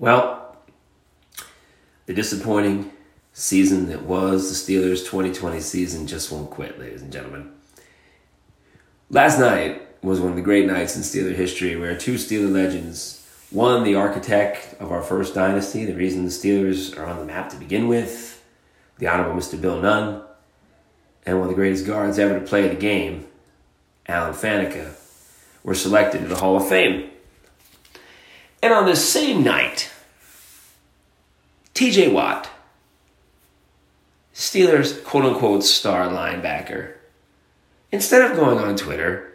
Well, the disappointing season that was the Steelers' 2020 season just won't quit, ladies and gentlemen. Last night was one of the great nights in Steeler history where two Steeler legends, one, the architect of our first dynasty, the reason the Steelers are on the map to begin with, the Honorable Mr. Bill Nunn, and one of the greatest guards ever to play the game, Alan Faneca, were selected to the Hall of Fame. And on the same night, TJ Watt, Steelers quote unquote star linebacker, instead of going on Twitter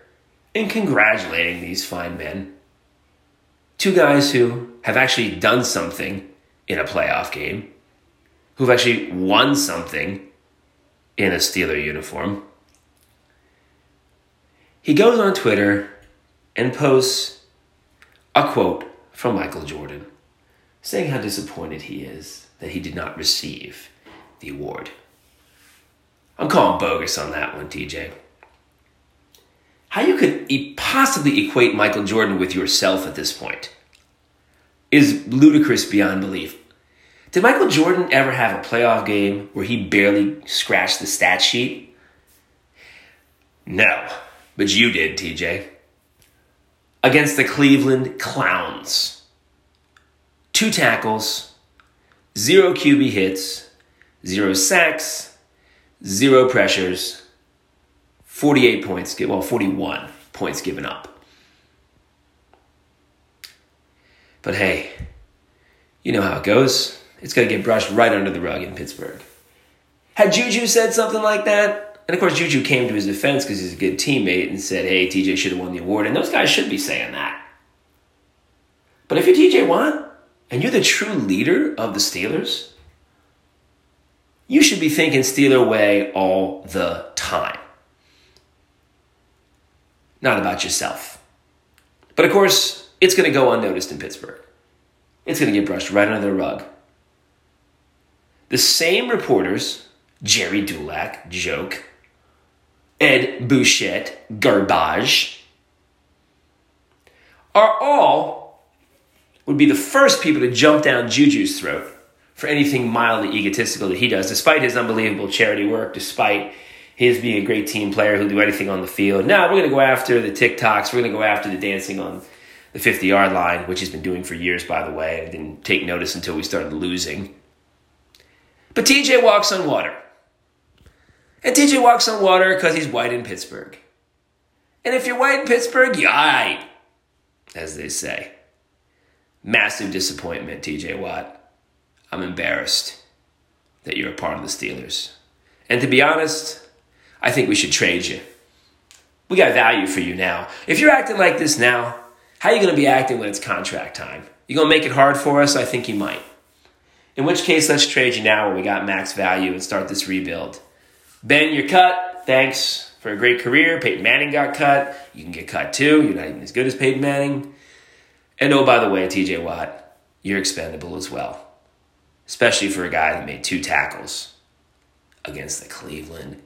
and congratulating these fine men, two guys who have actually done something in a playoff game, who've actually won something in a Steeler uniform, he goes on Twitter and posts a quote from Michael Jordan saying how disappointed he is that he did not receive the award. I'm calling bogus on that one, TJ. How you could possibly equate Michael Jordan with yourself at this point is ludicrous beyond belief. Did Michael Jordan ever have a playoff game where he barely scratched the stat sheet? No, but you did, TJ. Against the Cleveland Clowns. Two tackles, zero QB hits, zero sacks, zero pressures, 48 points, well, 41 points given up. But hey, you know how it goes. It's going to get brushed right under the rug in Pittsburgh. Had Juju said something like that, and of course Juju came to his defense because he's a good teammate and said, hey, TJ should have won the award, and those guys should be saying that. But if you're TJ Watt and you're the true leader of the Steelers, you should be thinking Steeler way all the time. Not about yourself. But of course, it's going to go unnoticed in Pittsburgh. It's going to get brushed right under the rug. The same reporters, Gerry Dulac, joke, Ed Bouchette, garbage, are all would be the first people to jump down Juju's throat for anything mildly egotistical that he does, despite his unbelievable charity work, despite his being a great team player who'll do anything on the field. Now we're going to go after the TikToks. We're going to go after the dancing on the 50 yard line, which he's been doing for years, by the way. I didn't take notice until we started losing. But TJ walks on water. And TJ walks on water because he's white in Pittsburgh. And if you're white in Pittsburgh, you're right, as they say. Massive disappointment, TJ Watt. I'm embarrassed that you're a part of the Steelers. And to be honest, I think we should trade you. We got value for you now. If you're acting like this now, how are you going to be acting when it's contract time? You going to make it hard for us? I think you might. In which case, let's trade you now when we got max value and start this rebuild. Ben, you're cut. Thanks for a great career. Peyton Manning got cut. You can get cut too. You're not even as good as Peyton Manning. And oh, by the way, TJ Watt, you're expendable as well. Especially for a guy that made two tackles against the Cleveland.